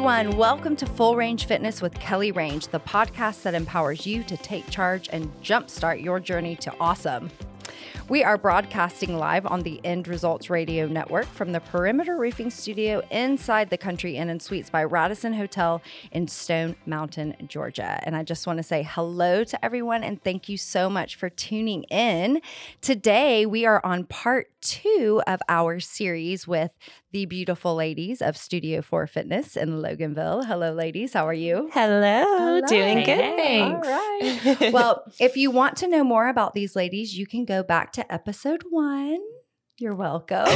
everyone. Welcome to Full Range Fitness with Kelly Range, the podcast that empowers you to take charge and jumpstart your journey to awesome. We are broadcasting live on the End Results Radio Network from the Perimeter Roofing Studio inside the Country Inn and Suites by Radisson Hotel in Stone Mountain, Georgia. And I just want to say hello to everyone and thank you so much for tuning in. Today, we are on part two of our series with the beautiful ladies of Studio 4 Fitness in Loganville. Hello, ladies. How are you? Hello. Hello. Doing good. Thanks. All right. well, if you want to know more about these ladies, you can go back to episode one. You're welcome.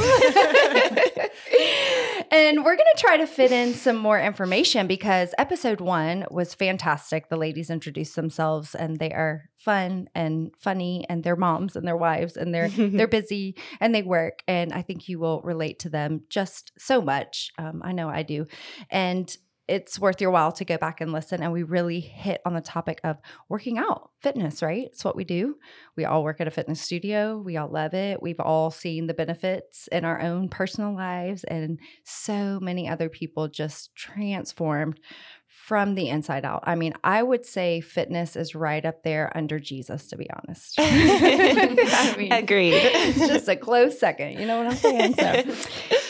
and we're going to try to fit in some more information because episode one was fantastic. The ladies introduced themselves and they are fun and funny and they're moms and their wives and they're they're busy and they work and I think you will relate to them just so much. Um, I know I do. And it's worth your while to go back and listen. And we really hit on the topic of working out, fitness, right? It's what we do. We all work at a fitness studio. We all love it. We've all seen the benefits in our own personal lives, and so many other people just transformed from the inside out. I mean, I would say fitness is right up there under Jesus, to be honest. I mean, Agreed. It's just a close second. You know what I'm saying? So,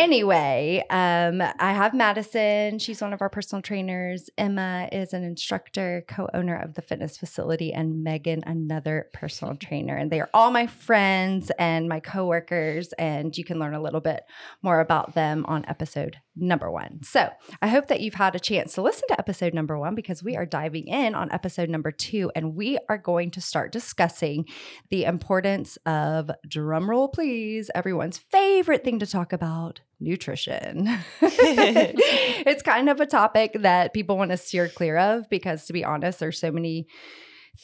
Anyway, um, I have Madison. She's one of our personal trainers. Emma is an instructor, co owner of the fitness facility, and Megan, another personal trainer. And they are all my friends and my coworkers. And you can learn a little bit more about them on episode number one. So I hope that you've had a chance to listen to episode number one because we are diving in on episode number two. And we are going to start discussing the importance of, drumroll please, everyone's favorite thing to talk about nutrition. it's kind of a topic that people want to steer clear of because, to be honest, there's so many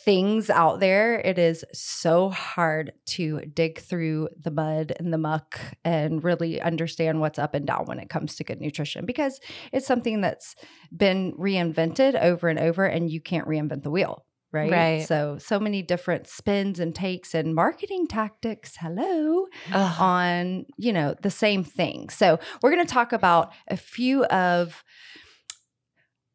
things out there. It is so hard to dig through the mud and the muck and really understand what's up and down when it comes to good nutrition because it's something that's been reinvented over and over, and you can't reinvent the wheel right? Right. So so many different spins and takes and marketing tactics. Hello, Ugh. on you know the same thing. So we're going to talk about a few of.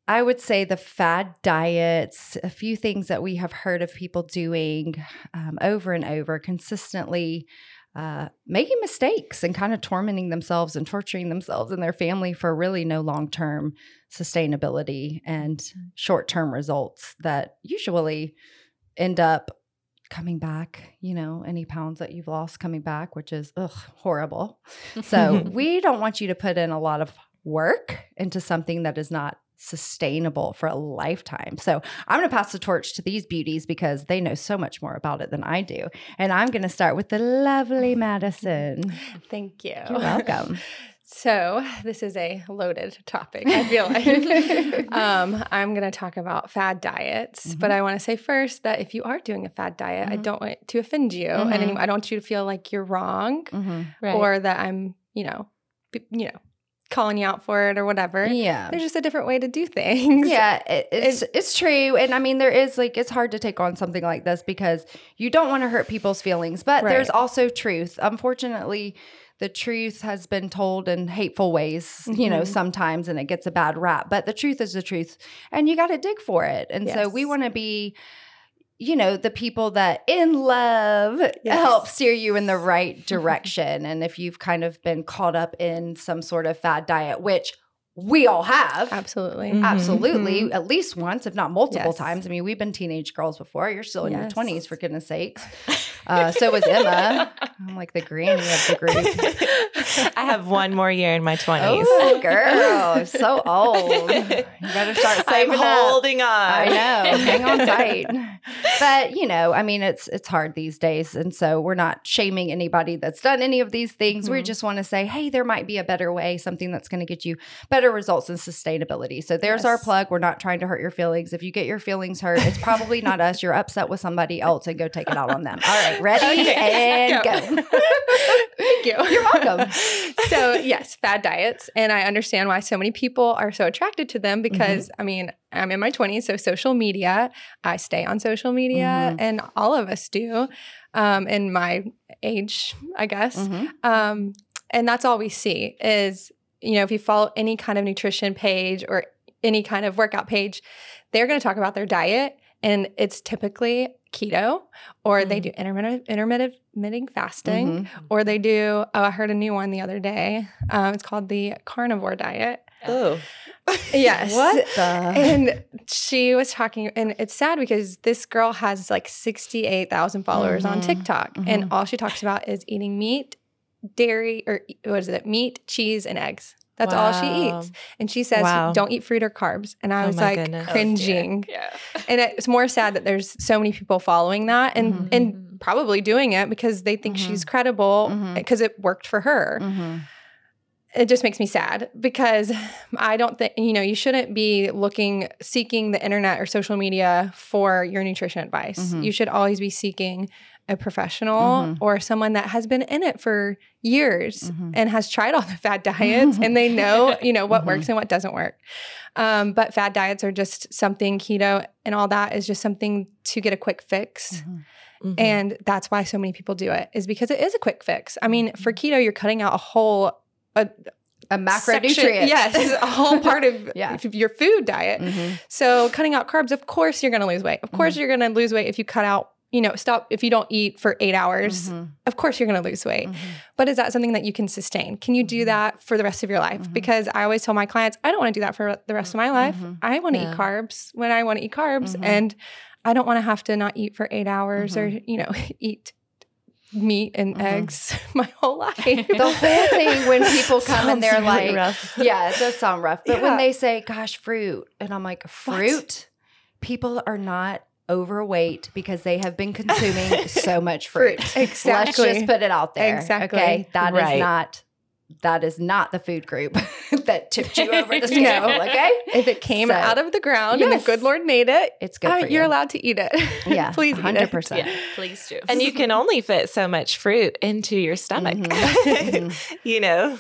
I would say the fad diets, a few things that we have heard of people doing um, over and over consistently uh, making mistakes and kind of tormenting themselves and torturing themselves and their family for really no long term sustainability and mm-hmm. short term results that usually end up coming back, you know, any pounds that you've lost coming back, which is ugh, horrible. So, we don't want you to put in a lot of work into something that is not sustainable for a lifetime. So I'm going to pass the torch to these beauties because they know so much more about it than I do. And I'm going to start with the lovely Madison. Thank you. You're welcome. So, this is a loaded topic, I feel like. um, I'm going to talk about fad diets, mm-hmm. but I want to say first that if you are doing a fad diet, mm-hmm. I don't want to offend you. Mm-hmm. And I don't want you to feel like you're wrong mm-hmm. right. or that I'm, you know, you know, calling you out for it or whatever. Yeah. There's just a different way to do things. Yeah, it, it's it's, it's true. And I mean there is like it's hard to take on something like this because you don't want to hurt people's feelings, but right. there's also truth. Unfortunately, the truth has been told in hateful ways, you know, mm-hmm. sometimes and it gets a bad rap, but the truth is the truth and you got to dig for it. And yes. so we want to be you know, the people that in love yes. help steer you in the right direction. and if you've kind of been caught up in some sort of fad diet, which we all have. Absolutely. Mm-hmm. Absolutely. Mm-hmm. At least once, if not multiple yes. times. I mean, we've been teenage girls before. You're still in yes. your 20s, for goodness sakes. Uh, so was Emma. I'm like the granny of the group. I have one more year in my 20s. Oh, girl. so old. You better start saving I'm holding up. on. I know. Hang on tight. But, you know, I mean, it's it's hard these days. And so we're not shaming anybody that's done any of these things. Mm-hmm. We just want to say, hey, there might be a better way, something that's going to get you better results and sustainability. So there's yes. our plug. We're not trying to hurt your feelings. If you get your feelings hurt, it's probably not us. You're upset with somebody else and go take it out on them. All right, ready okay. and go. go. Thank you. You're welcome. so, yes, fad diets. And I understand why so many people are so attracted to them because, mm-hmm. I mean, I'm in my 20s, so social media, I stay on social media, mm-hmm. and all of us do um, in my age, I guess. Mm-hmm. Um, and that's all we see is you know, if you follow any kind of nutrition page or any kind of workout page, they're going to talk about their diet and it's typically keto or they Mhm. do intermittent intermittent fasting Mhm. or they do oh i heard a new one the other day um, it's called the carnivore diet Oh. yes What the? and she was talking and it's sad because this girl has like 68,000 followers on Mhm. TikTok and Mhm. all she talks about is eating meat, dairy or what is it? Meat, cheese and eggs. That's all she eats. And she says Wow. don't eat fruit or carbs. And I Oh was my like goodness. Oh, cringing. Yeah. and it's more sad that there's so many people following that and Mhm. and probably doing it because they think Mhm. she's credible because it worked for her Mhm. it just makes me sad because I don't think, you know, you shouldn't be looking, seeking the internet or social media for your nutrition advice. Mhm. You should always be seeking a professional Mhm. or someone that has been in it for years Mhm. and has tried all the fad diets and they know, you know, what Mhm. works and what doesn't work. Um, but fad diets are just something, keto and all that is just something to get a quick fix. Mhm. Mhm. And that's why so many people do it is because it is a quick fix. I mean, for keto, you're cutting out a whole a A macronutrient. section- Yes, a whole part of Yeah. your food diet. So cutting out carbs, of course you're going to lose weight. Of course you're going to lose weight if you cut out, you know, stop if you don't eat for 8 hours. Mhm. Of course you're going to lose weight. Mhm. But is that something that you can sustain? Can you do Mhm. that for the rest of your life? Mhm. Because I always tell my clients, I don't want to do that for the rest of my life. Mhm. I want to Yeah. eat carbs when I want to eat carbs Mhm. and I don't want to have to not eat for 8 hours or, you know, eat meat and Mhm. eggs my whole life. The whole thing when people come and they're really like, rough. yeah, it does sound rough. But when they say, gosh, fruit, and I'm like, fruit, people are not overweight because they have been consuming so much fruit. Fruit, Let's exactly. just put it out there. Exactly. Okay. that is Right. not that is not the food group that tipped you over the scale. No. Okay. If it came So- out of the ground and the good Lord made it, It's good uh, for you're allowed to eat it. Yeah. please eat it. 100%. Yeah. Please do. And you can only fit so much fruit into your stomach. Mhm. you know,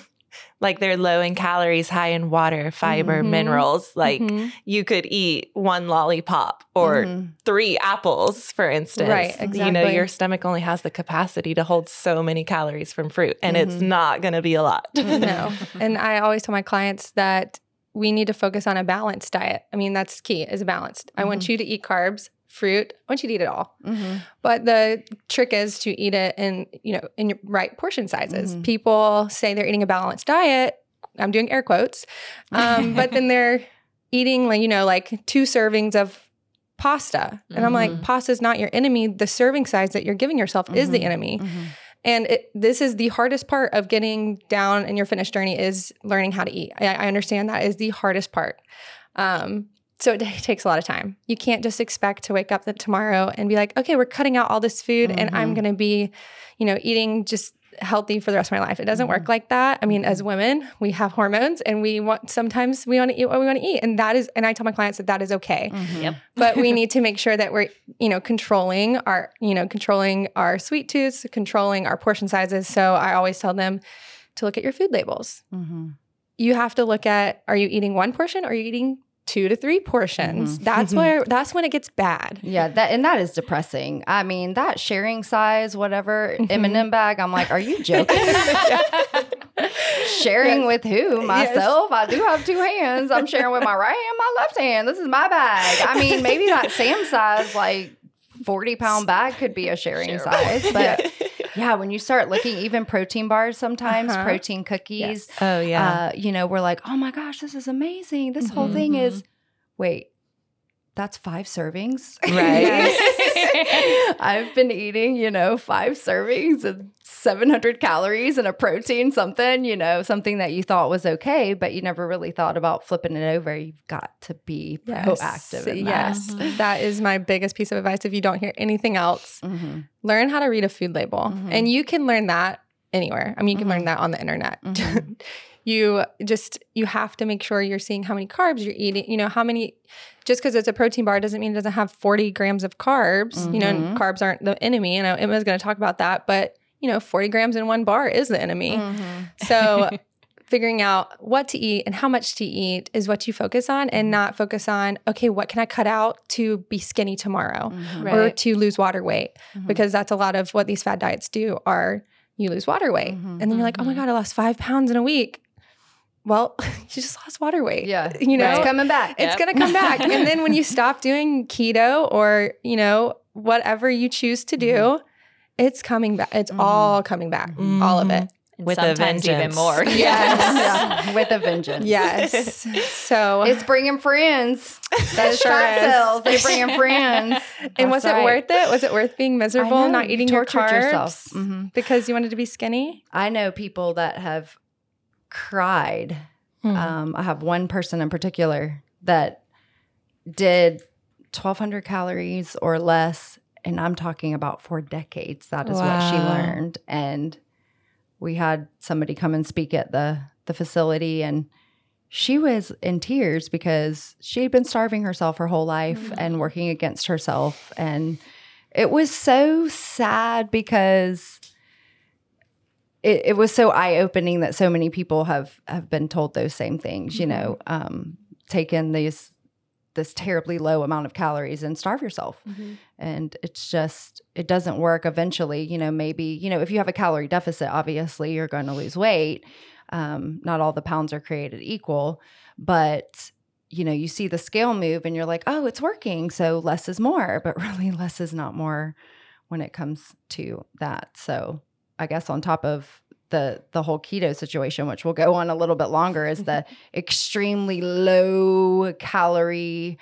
like they're low in calories, high in water, fiber, Mhm. minerals. Like Mhm. you could eat one lollipop or Mhm. three apples, for instance. Right, exactly. You know, your stomach only has the capacity to hold so many calories from fruit, and it's Mhm. not going to be a lot. no. And I always tell my clients that we need to focus on a balanced diet. I mean, that's key is balanced. I want you to eat carbs, fruit. I want you to eat it all. Mhm. But the trick is to eat it in, you know, in your right portion sizes. Mhm. People say they're eating a balanced diet. I'm doing air quotes. Um, but then they're eating like, you know, like two servings of pasta. And I'm like, Mhm. pasta is not your enemy. The serving size that you're giving yourself is the Mhm. enemy. Mhm. And it, this is the hardest part of getting down in your fitness journey is learning how to eat. I, I understand that is the hardest part. Um, so it takes a lot of time. You can't just expect to wake up the, tomorrow and be like, okay, we're cutting out all this food and I'm Mhm. going to be, you know, eating just healthy for the rest of my life. It doesn't work like that. I mean, as women, we have hormones and we want sometimes we want to eat what we want to eat. And that is and I tell my clients that that is okay Mhm. Yep. but we need to make sure that we're you know controlling our you know controlling our sweet tooths controlling our portion sizes so i always tell them to look at your food labels Mhm. you have to look at are you eating one portion or are you eating two to three portions Mhm. that's where that's when it gets bad Yeah, that and that is depressing. I mean, that sharing size, whatever Mhm. M&M bag. I'm like, are you joking? sharing Yes. with who? Yes. Myself. I do have two hands. I'm sharing with my right hand, my left hand. This is my bag. I mean, maybe that Sam size, like 40 pound bag, could be a sharing Shareable. size. But yeah, when you start looking, even protein bars sometimes, Uh-huh. protein cookies. oh yeah. Uh, you know, we're like, oh my gosh, this is amazing. This whole thing Mhm. is, wait, that's five servings. Right. I've been eating, you know, five servings of 700 calories and a protein something, you know, something that you thought was okay, but you never really thought about flipping it over. You've got to be proactive in that. yes that is my biggest piece of advice if you don't hear anything else Mhm. learn how to read a food label Mhm. and you can learn that anywhere i mean you can learn that on the internet Mhm. you just you have to make sure you're seeing how many carbs you're eating you know how many just because it's a protein bar doesn't mean it doesn't have 40 grams of carbs you know and Mhm. carbs aren't the enemy you know emma's going to talk about that but you know 40 grams in one bar is the enemy Mhm. so figuring out what to eat and how much to eat is what you focus on and not focus on okay what can i cut out to be skinny tomorrow Mhm. Right. or to lose water weight Mhm. because that's a lot of what these fad diets do are you lose water weight Mhm. and then you're like oh my god i lost five pounds in a week well, you just lost water weight. Yeah. You know, It's coming back. it's Yep. going to come back. and then when you stop doing keto or, you know, whatever you choose to do, it's coming back. It's Mhm. all coming back. All of it. And With a sometimes even more. Yes. yeah, with a vengeance. Yes. So, It's bringing friends. Those sure fat is. cells, they bringing friends. and was That's it worth it? Was it worth being miserable, know, not you eating your tortured carbs yourself. Mhm. because you wanted to be skinny? I know people that have cried. Hmm. Um, I have one person in particular that did 1,200 calories or less. And I'm talking about for decades. That is what she learned. And we had somebody come and speak at the, the facility, and she was in tears because she had been starving herself her whole life and working against herself. And it was so sad because it, it was so eye opening that so many people have have been told those same things. You know, um, taken these this terribly low amount of calories and starve yourself, and it's just it doesn't work. Eventually, you know, maybe you know if you have a calorie deficit, obviously you're going to lose weight. Um, not all the pounds are created equal, but you know you see the scale move and you're like, oh, it's working, so less is more. But really, less is not more when it comes to that. So I guess on top of the the whole keto situation, which will go on a little bit longer, is the extremely low calorie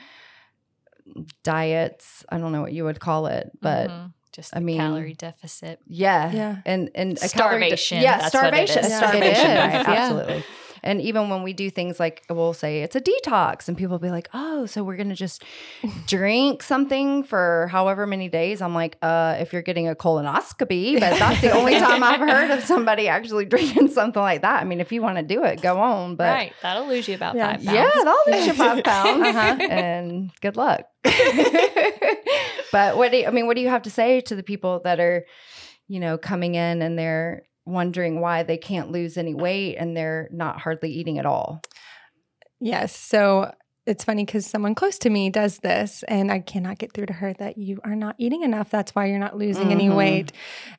diets. I don't know what you would call it, but Mhm. just I mean- calorie deficit. yeah, Yeah. and and a calorie de- Starvation, yeah, that's starvation, is. starvation, Starvation, right? absolutely. And even when we do things like we'll say it's a detox, and people will be like, "Oh, so we're gonna just drink something for however many days?" I'm like, "Uh, if you're getting a colonoscopy, but that's the only time I've heard of somebody actually drinking something like that. I mean, if you want to do it, go on, but right. That'll lose you about Yeah. five pounds. yeah, that'll lose you five pounds, Uh-huh. and good luck. but what do you, I mean? What do you have to say to the people that are, you know, coming in and they're wondering why they can't lose any weight and they're not hardly eating at all? Yes. So it's funny because someone close to me does this, and I cannot get through to her that you are not eating enough. That's why you're not losing any Mhm. weight,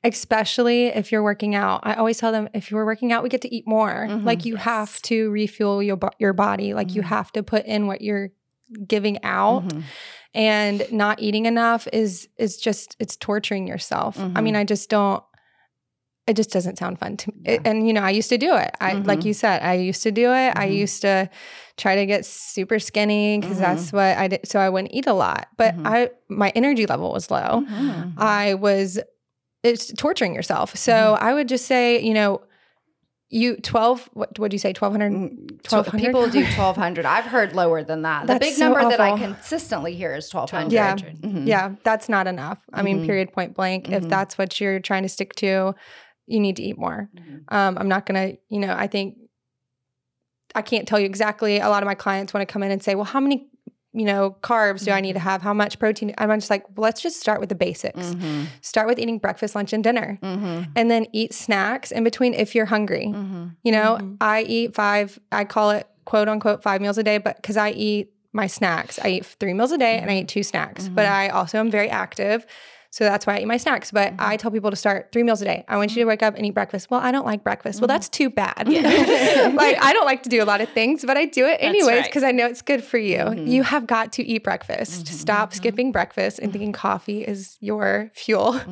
especially if you're working out. I always tell them if you're working out, we get to eat more. Mhm. Like you have to refuel your your body. Like you Mhm. have to put in what you're giving out Mhm. and not eating enough is is just it's torturing yourself. I Mhm. mean, I just don't it just doesn't sound fun to me. Yeah. and you know, I used to do it. I like Mhm. you said, I used to do it. I Mhm. used to try to get super skinny because Mhm. that's what I did so I wouldn't eat a lot. But Mhm. I my energy level was low. Mhm. I was it's torturing yourself. So Mm-hmm. I would just say, you know, you 12 what would you say 1200 Mm, tw- 1200? People do 1200. I've heard lower than that. The big so number that I consistently hear is 1200. Yeah. Mhm. Yeah, that's not enough. I mean, Mhm. period, point blank. If Mhm. that's what you're trying to stick to, you need to eat more. Mhm. Um, I'm not gonna, you know, I think I can't tell you exactly. A lot of my clients want to come in and say, well, how many, you know, carbs do I need to Mhm. have? How much protein? I'm just like, well, let's just start with the basics. Mhm. Start with eating breakfast, lunch, and dinner. Mhm. And then eat snacks in between if you're hungry. Mhm. You know. I eat five, I call it quote unquote five meals a day, but because I eat my snacks, I eat three meals a day and I eat two snacks. But. I also am very active. So that's why I eat my snacks. But Mm-hmm. I tell people to start three meals a day. I want you to wake up and eat breakfast. Well, I don't like breakfast. Well, Mm-hmm. that's too bad. Yeah. like, I don't like to do a lot of things, but I do it anyways right. because I know it's good for you. Mhm. You have got to eat breakfast. Mhm. Stop skipping breakfast and thinking coffee is your fuel.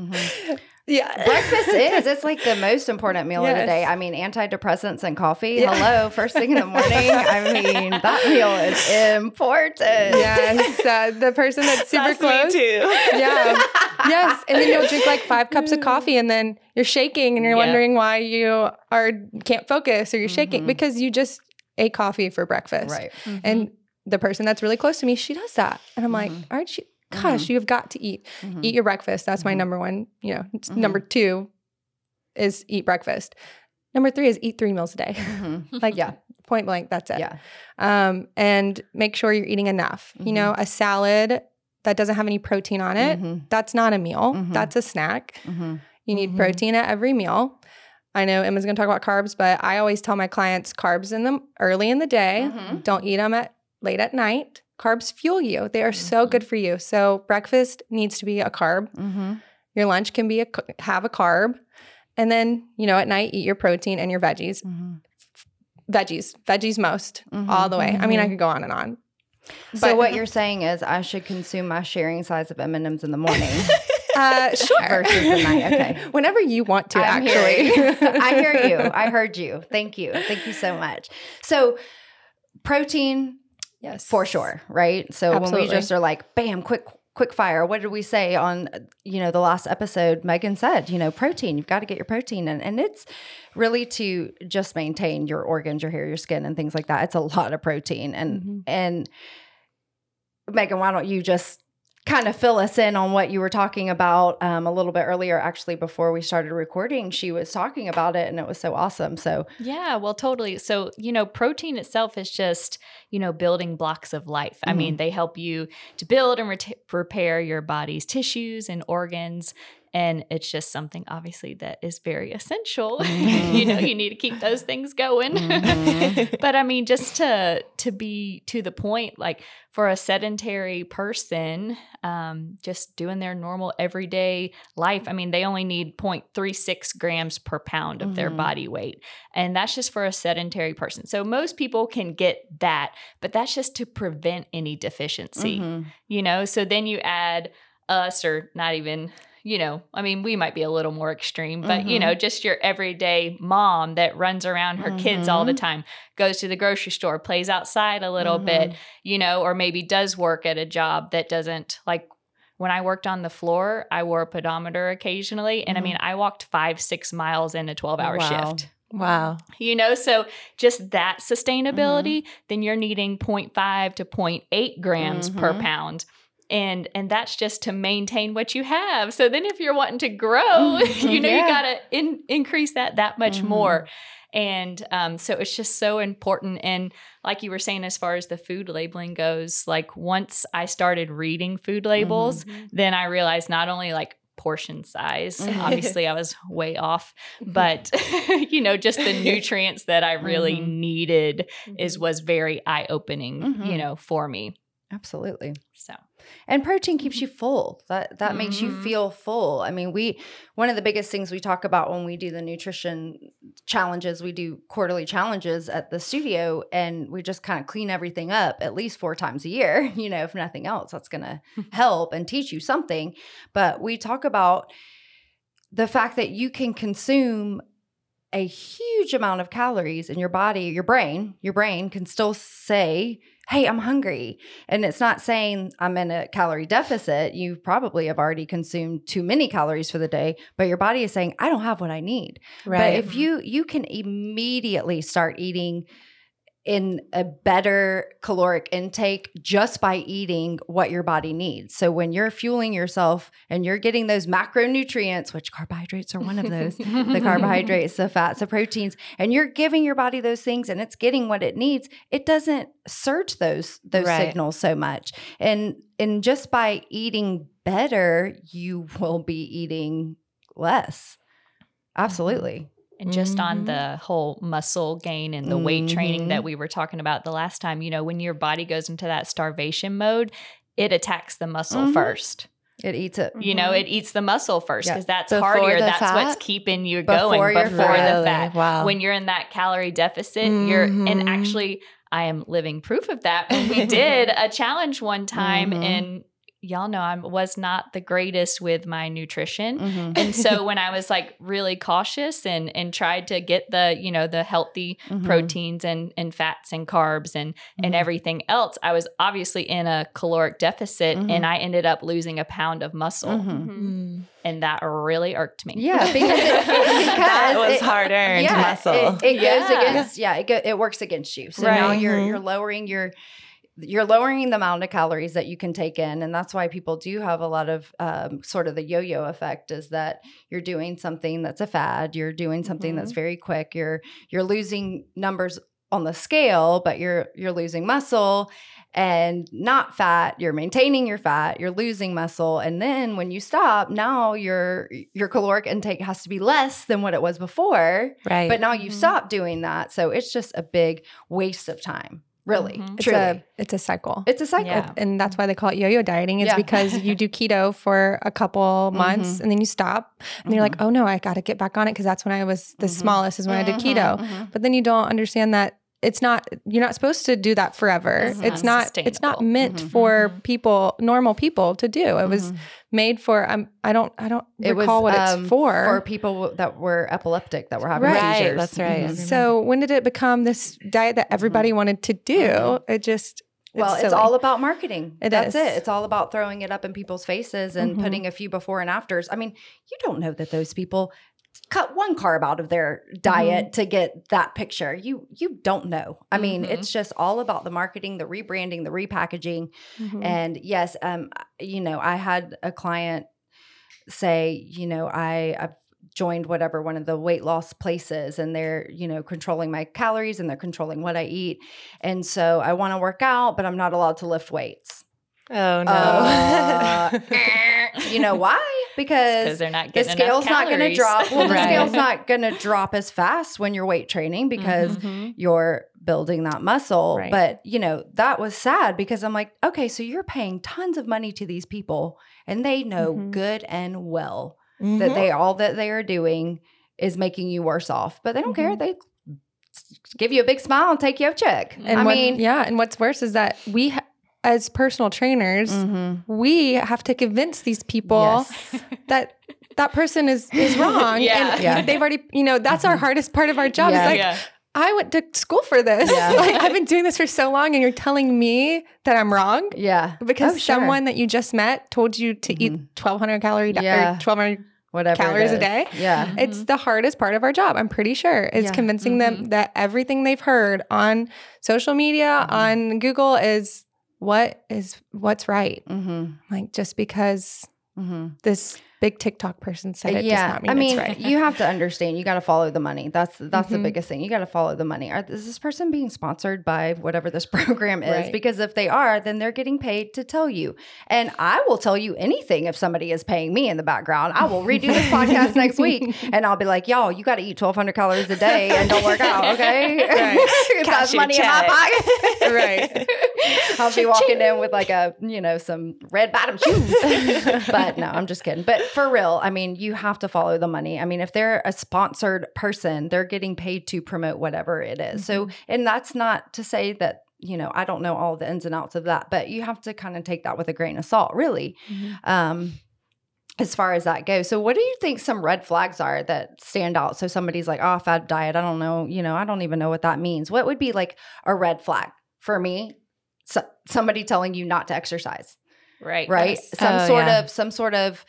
Yeah. Breakfast is. It's like the most important meal of the day. I mean, antidepressants and coffee. Yeah. Hello, first thing in the morning. I mean, that meal is important. Yes. Uh, the person that's super That's close. too. Yeah. yes. And then you'll drink like five cups of coffee and then you're shaking and you're Yeah. wondering why you are can't focus or you're shaking Mhm. because you just ate coffee for breakfast. Right. And the person that's really close to me, she does that. And I'm like, Mhm. aren't you gosh, you've got to eat. Mhm. Eat your breakfast. That's my Mhm. number one, you know. Mhm. Number two is eat breakfast. Number three is eat three meals a day. Mhm. like Yeah. point blank, that's it. Yeah. Um, and make sure you're eating enough. You know, a salad that doesn't have any protein on it, that's not a meal. That's a snack. You need protein at every meal. I know Emma's going to talk about carbs, but I always tell my clients carbs in them early in the day. Mhm. Don't eat them at late at night. Carbs fuel you. They are so Mm-hmm. good for you. So breakfast needs to be a carb. Mhm. Your lunch can be a have a carb, and then you know at night eat your protein and your veggies. Mhm. veggies, veggies most, Mhm. all the way. I mean, I could go on and on. So But- what you're saying is I should consume my sharing size of M&Ms in the morning Uh, sure. versus the night. Okay. Whenever you want to, I'm actually. I hear you. I heard you. Thank you. Thank you so much. So protein yes. for sure, right? So when we just are like, bam, quick, quick fire. What did we say on, you know, the last episode? Megan said, you know, protein. You've got to get your protein And, and it's really to just maintain your organs, your hair, your skin, and things like that. It's a lot of protein, and Mhm. and Megan, why don't you just kind of fill us in on what you were talking about um, a little bit earlier? Actually, before we started recording, she was talking about it, and it was so awesome. So Yeah, well, totally. So, you know, protein itself is just, you know, building blocks of life. I mean, they help you to build and ret- repair your body's tissues and organs. And it's just something, obviously, that is very essential. you know, you need to keep those things going. Mhm. but I mean, just to to be to the point, like for a sedentary person, um, just doing their normal everyday life. I mean, they only need 0.36 grams per pound of their Mhm. body weight. And that's just for a sedentary person. So most people can get that, but that's just to prevent any deficiency, mhm. you know? So then you add us, or not even, you know, I mean, we might be a little more extreme, but you Mhm. know, just your everyday mom that runs around her kids all the time, goes to the grocery store, plays outside a little bit, you know, or maybe does work at a job that doesn't like when I worked on the floor, I wore a pedometer occasionally. And I mean, I walked five, six miles in a 12 hour Wow. shift. Wow. You know, so just that sustainability, Mm-hmm. then you're needing 0.5 to 0.8 grams per Mhm. pound. And and that's just to maintain what you have. So then if you're wanting to grow, you know, Yeah. you got to in, increase that that much Mhm. more. And um, so it's just so important. And like you were saying, as far as the food labeling goes, like once I started reading food labels, then I realized not only like portion size, obviously I was way off, but you know, just the nutrients that I really Mhm. needed is was very eye opening, Mhm. you know, for me. Absolutely. So And protein keeps you full. That that makes you Mhm. feel full. I mean, we one of the biggest things we talk about when we do the nutrition challenges, we do quarterly challenges at the studio and we just kind of clean everything up at least four times a year, you know, if nothing else. That's going to help and teach you something. But we talk about the fact that you can consume a huge amount of calories in your body, your brain, your brain can still say, Hey, I'm hungry. And it's not saying I'm in a calorie deficit. You probably have already consumed too many calories for the day, but your body is saying, I don't have what I need. Right. But if mm-hmm. you you can immediately start eating in a better caloric intake just by eating what your body needs. So when you're fueling yourself and you're getting those macronutrients, which carbohydrates are one of those, the carbohydrates, the fats, the proteins, and you're giving your body those things and it's getting what it needs, it doesn't search those those Right. signals so much. And and just by eating better, you will be eating less. Absolutely. And just on Mhm. the whole muscle gain and the weight training that we were talking about the last time, you know, when your body goes into that starvation mode, it attacks the muscle Mhm. first. It eats it. You know, Mhm. it eats the muscle first Yeah. because that's Before hardier. That's what's keeping you going before the fat. Wow. When you're in that calorie deficit, you're and Mhm. actually I am living proof of that. When we did a challenge one time Mhm. And y'all know I was not the greatest with my nutrition. Mhm. And so when I was like really cautious and and tried to get the, you know, the healthy Mhm. proteins and and fats and carbs and and Mhm. everything else, I was obviously in a caloric deficit and I ended up losing a pound of muscle. Mhm. Mm. And that really irked me. Yeah, because it, that was it- hard earned yeah, muscle. It, it goes Yeah. against yeah, it go, it works against you. So now you're you're lowering your you're lowering the amount of calories that you can take in, and that's why people do have a lot of um, sort of the yo-yo effect. Is that you're doing something that's a fad, you're doing something that's very quick, you're you're losing numbers on the scale, but you're you're losing muscle and not fat you're maintaining your fat you're losing muscle and then when you stop now your your caloric intake has to be less than what it was before right. but now you've Mhm. stopped doing that so it's just a big waste of time Really, Mhm. It's truly, a it's a cycle. it's a cycle. Yeah. and that's why they call it yo-yo dieting is Yeah. because you do keto for a couple months Mhm. and then you stop and you're like oh no i gotta get back on it because that's when i was the Mhm. smallest is when i did keto but then you don't understand that it's not you're not supposed to do that forever It's it's not not it's not sustainable. meant Mhm. for Mhm. people normal people to do it was Mhm. made for um, i don't i don't It was recall what um, it's for for people that were epileptic that were having Right. seizures. That's right. Mhm. so when did it become this diet that everybody wanted to do it just Well, it's, silly. all about marketing. It That's is. Mm-hmm. it. It's all about throwing it up in people's faces and putting a few before and afters. I mean, you don't know that those people cut one carb out of their diet Mm-hmm. to get that picture. You you don't know. I mean, Mhm. it's just all about the marketing, the rebranding, the repackaging. Mhm. And yes, um, you know, I had a client say, you know, I I've joined whatever one of the weight loss places and they're, you know, controlling my calories and they're controlling what I eat. And so I want to work out, but I'm not allowed to lift weights. Oh no. Uh, you know why? because Because they're not the scale's not going to drop. Well, the Right. scale's not going to drop as fast when you're weight training because Mhm. you're building that muscle. Right. But, you know, that was sad because I'm like, okay, so you're paying tons of money to these people and they know Mhm. good and well Mhm. that they all that they are doing is making you worse off. But they don't care. Mhm. They give you a big smile and take your check. And I what, mean, yeah, and what's worse is that we, ha- as personal trainers, mhm. we have to convince these people Yes. that that person is is wrong. Yeah. and Yeah. they've already, you know, that's our Mhm. hardest part of our job. Yeah. It's like yeah. I went to school for this. Yeah. like I've been doing this for so long, and you're telling me that I'm wrong Yeah. because Oh, sure. someone that you just met told you to eat Mhm. 1,200 calorie di- Yeah. or 1,200. Whatever. calories a day? Yeah. It's the hardest part of our job. I'm pretty sure It's Yeah. convincing them that everything they've heard on social media, Mhm. on Google, is what is what's right. Mm-hmm. Like just because Mm-hmm. this big TikTok person said it does not mean I mean, right. you have to understand. You got to follow the money. That's that's the Mhm. biggest thing. You got to follow the money. Are, is this person being sponsored by whatever this program is? Right. Because if they are, then they're getting paid to tell you. And I will tell you anything if somebody is paying me in the background. I will redo this podcast next week, and I'll be like, "Y'all, you got to eat twelve hundred calories a day and don't work out, okay? Right. that's money in my pocket, Right. I'll be walking in with like a, you know, some red bottom shoes. but no, I'm just kidding. But for real, I mean, you have to follow the money. I mean, if they're a sponsored person, they're getting paid to promote whatever it is. So, and that's not to say that, you know, I don't know all the ins and outs of that, but you have to kind of take that with a grain of salt, really. Um, as far as that goes. So, what do you think some red flags are that stand out? So, somebody's like, oh, fad diet. I don't know. You know, I don't even know what that means. What would be like a red flag for me? So, somebody telling you not to exercise, Right. right? yes. Some Oh, sort yeah. of, some sort of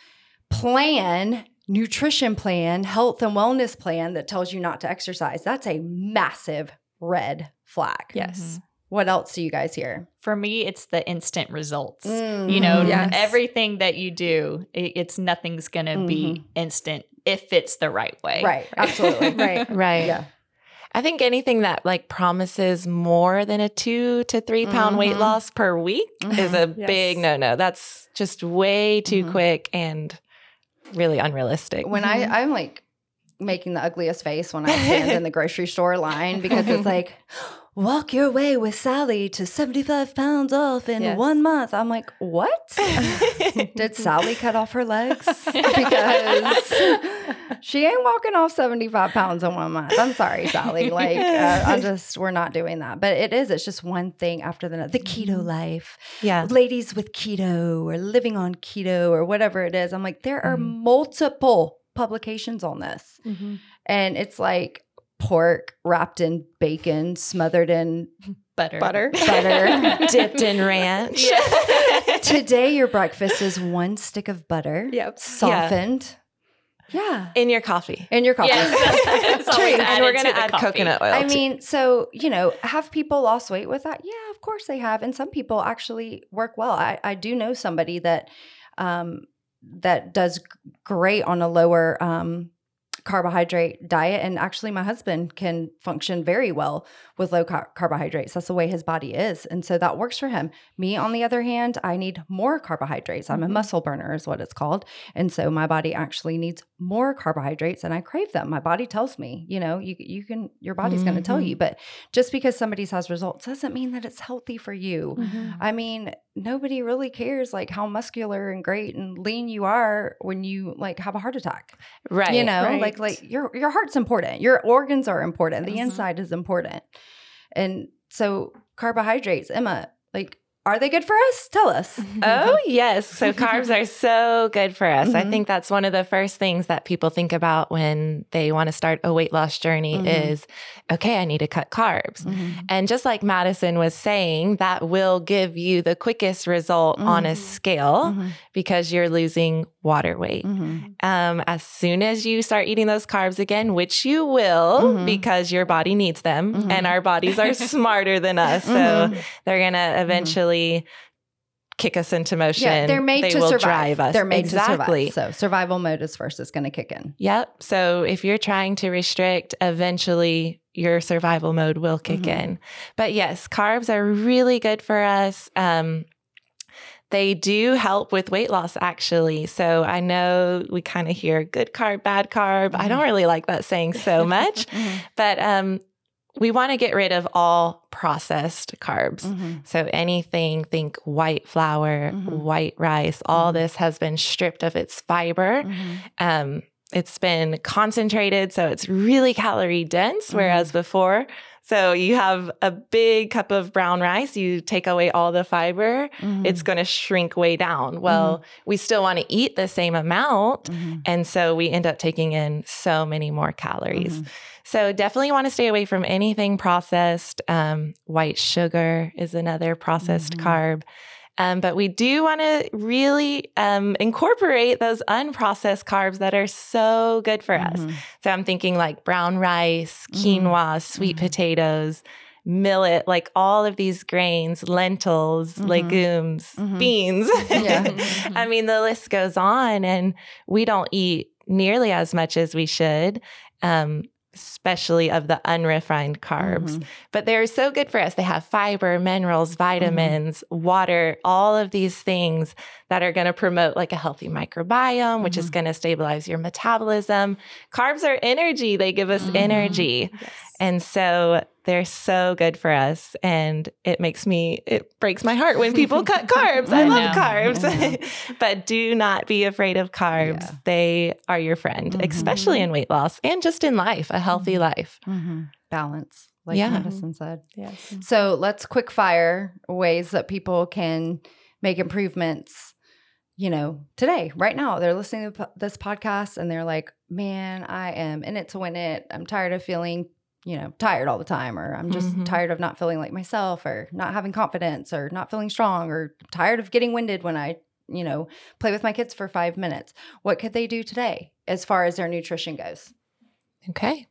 plan, nutrition plan, health and wellness plan that tells you not to exercise. That's a massive red flag. yes. What else do you guys hear? For me, it's the instant results. You Mhm. know, Yes. everything that you do, it, it's nothing's going to be instant if it's the right way. right? Absolutely. Right. Right. Yeah. I think anything that like promises more than a two to three pound weight Mhm. loss per week is a Yes. big no no. That's just way too Mhm. quick and really unrealistic. when Mhm. I I'm like making the ugliest face when I stand in the grocery store line because it's like walk your way with Sally to 75 pounds off in one month. I'm like, what? Did Sally cut off her legs? Because she ain't walking off 75 pounds in one month. I'm sorry, Sally. Like, uh, I'm just, we're not doing that. But it is, it's just one thing after the. The keto life yeah. ladies with keto or living on keto or whatever it is. I'm like, there are Mhm. multiple publications on this. Mm-hmm. And it's like pork wrapped in bacon, smothered in Butter. Butter. butter. Dipped in ranch. Today, your breakfast is one stick of butter, Yep. softened. Yeah. In your coffee. In your coffee. Yes. It's always and we're gonna add coffee. coconut oil. I too. mean, so, you know, have people lost weight with that? Yeah, of course they have. And some people actually work well. I, I do know somebody that um that does great on a lower um carbohydrate diet. And actually, my husband can function very well with low car- carbohydrates. That's the way his body is. And so that works for him. Me, on the other hand, I need more carbohydrates. I'm a Mhm. muscle burner, is what it's called. And so my body actually needs more carbohydrates and I crave them. My body tells me, you know, you, you can, your body's going to tell you. But just because somebody has results doesn't mean that it's healthy for you. Mm-hmm. I mean, nobody really cares like how muscular and great and lean you are when you like have a heart attack. Right. you know, right. like like your your heart's important. Your organs are important. The Mhm. inside is important. And so carbohydrates, Emma, like are they good for us? Tell us. Oh, yes. So carbs are so good for us. I Mhm. think that's one of the first things that people think about when they want to start a weight loss journey Mhm. is okay, I need to cut carbs. Mm-hmm. And just like Madison was saying, that will give you the quickest result on a scale Mm-hmm. because you're losing water weight. Um, as soon as you start eating those carbs again, which you will because your body needs them and our bodies are smarter than us. So they're going to eventually kick us into motion. Yeah, they're made they to will survive. drive us. They're made exactly. to survive. So survival mode is first. is going to kick in. Yep. So if you're trying to restrict, eventually your survival mode will kick Mhm. in. But yes, carbs are really good for us. Um, they do help with weight loss, actually. So I know we kind of hear good carb, bad carb. I don't really like that saying so much, but um, we want to get rid of all processed carbs. Mm-hmm. So anything, think white flour, Mhm. white rice, all Mhm. this has been stripped of its fiber. Mm-hmm. Um, it's been concentrated, so it's really calorie dense, whereas before, so you have a big cup of brown rice, you take away all the fiber, Mm-hmm. it's going to shrink way down. Well, we still want to eat the same amount. Mm-hmm. And so we end up taking in so many more calories. So definitely want to stay away from anything processed. Um, white sugar is another processed carb. Um, but we do want to really um, incorporate those unprocessed carbs that are so good for us. Mhm. So I'm thinking like brown rice, Mhm. quinoa, sweet Mhm. potatoes, millet, like all of these grains, lentils, Mhm. legumes, Mhm. beans. Yeah. I mean, the list goes on, and we don't eat nearly as much as we should. Um, especially of the unrefined carbs. Mhm. But they're so good for us. They have fiber, minerals, vitamins, water, all of these things that are going to promote like a healthy microbiome, which is going to stabilize your metabolism. Carbs are energy, they give us Mhm. energy. And so they're so good for us. And it makes me, it breaks my heart when people cut carbs. I, I love know. carbs. I but do not be afraid of carbs. Yeah. They are your friend, Mhm. especially in weight loss and just in life, a healthy life. Mhm. Balance, like Yeah. Madison said. Yes. So let's quick fire ways that people can make improvements. You know, today, right now, they're listening to this podcast and they're like, man, I am in it to win it. I'm tired of feeling, you know, tired all the time, or I'm just Mhm. tired of not feeling like myself, or not having confidence, or not feeling strong, or tired of getting winded when I, you know, play with my kids for five minutes. What could they do today as far as their nutrition goes? Okay.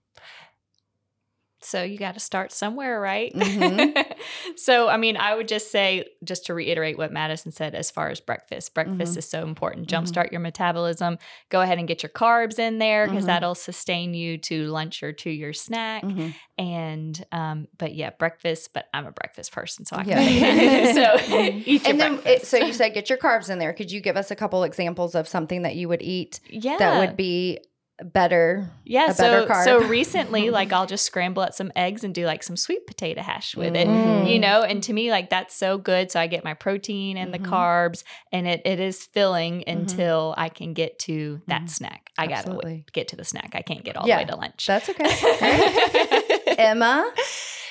So you got to start somewhere, right? Mhm. so, I mean, I would just say, just to reiterate what Madison said as far as breakfast, breakfast Mhm. is so important. Mhm. Jumpstart your metabolism. Go ahead and get your carbs in there because Mhm. that'll sustain you to lunch or to your snack. Mhm. And, um, but yeah, breakfast, but I'm a breakfast person, so I can Yeah. so, eat your and then it, so you said get your carbs in there could you give us a couple examples of something that you would eat yeah. that would be better Yeah, a better so carb. so recently, like I'll just scramble up some eggs and do like some sweet potato hash with it. Mhm. You know, and to me, like that's so good. So I get my protein and Mhm. the carbs, and it it is filling Mhm. until I can get to that Mhm. snack. I gotta w- get to the snack. I can't get all Yeah, the way to lunch. that's okay emma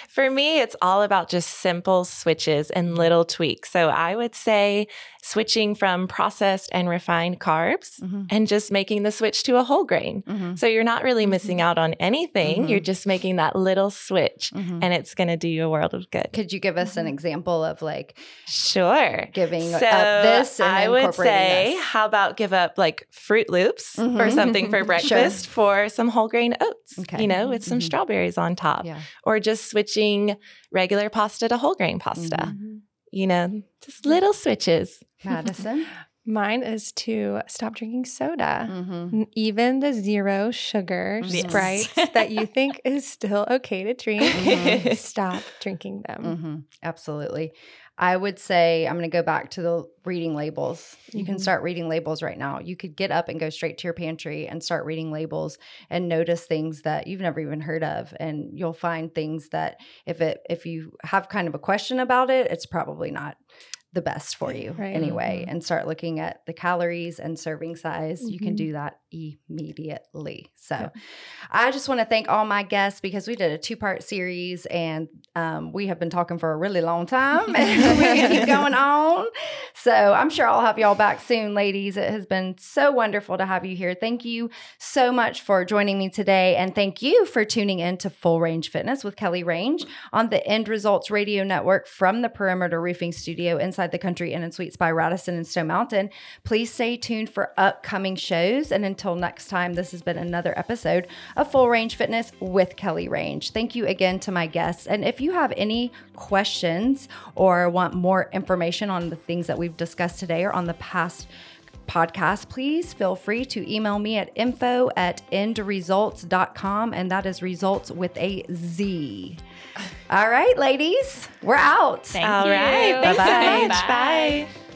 For me, it's all about just simple switches and little tweaks. So I would say switching from processed and refined carbs Mhm. and just making the switch to a whole grain. Mhm. So you're not really missing out on anything. You're just making that little switch Mhm. and it's going to do you a world of good. could you give us an example of like Sure. giving So up this and I would say, this? how about give up like Froot Loops or something for Sure. breakfast for some whole grain oats, Okay. you know, with some strawberries on top, yeah or just switching regular pasta to whole grain pasta, Mhm. you know, just little switches. Madison Mine is to stop drinking soda. Mm-hmm. Even the zero sugar Yes. sprites that you think is still okay to drink, Mhm. stop drinking them. hmm Absolutely. I would say I'm going to go back to the reading labels. You can Mhm. start reading labels right now. You could get up and go straight to your pantry and start reading labels and notice things that you've never even heard of and you'll find things that if it if you have kind of a question about it, it's probably not the best for you Right. anyway and start looking at the calories and serving size. You can Mhm. do that immediately. So Yeah. I just want to thank all my guests because we did a two part series and um, we have been talking for a really long time and we're going to keep going on. So I'm sure I'll have y'all back soon, ladies. It has been so wonderful to have you here. Thank you so much for joining me today. And thank you for tuning in to Full Range Fitness with Kelly Range on the End Results Radio Network from the Perimeter Roofing Studio inside the Country and Suites by Radisson and Stone Mountain. Please stay tuned for upcoming shows. And until next time, this has been another episode of Full Range Fitness with Kelly Range. Thank you again to my guests. And if you have any questions or want more information on the things that we've discussed today or on the past podcast, please feel free to email me at info at endresultz.com. And that is results with a Z. All right, ladies, we're out. Thank All you. right. Thanks Bye-bye. so much. Bye. Bye.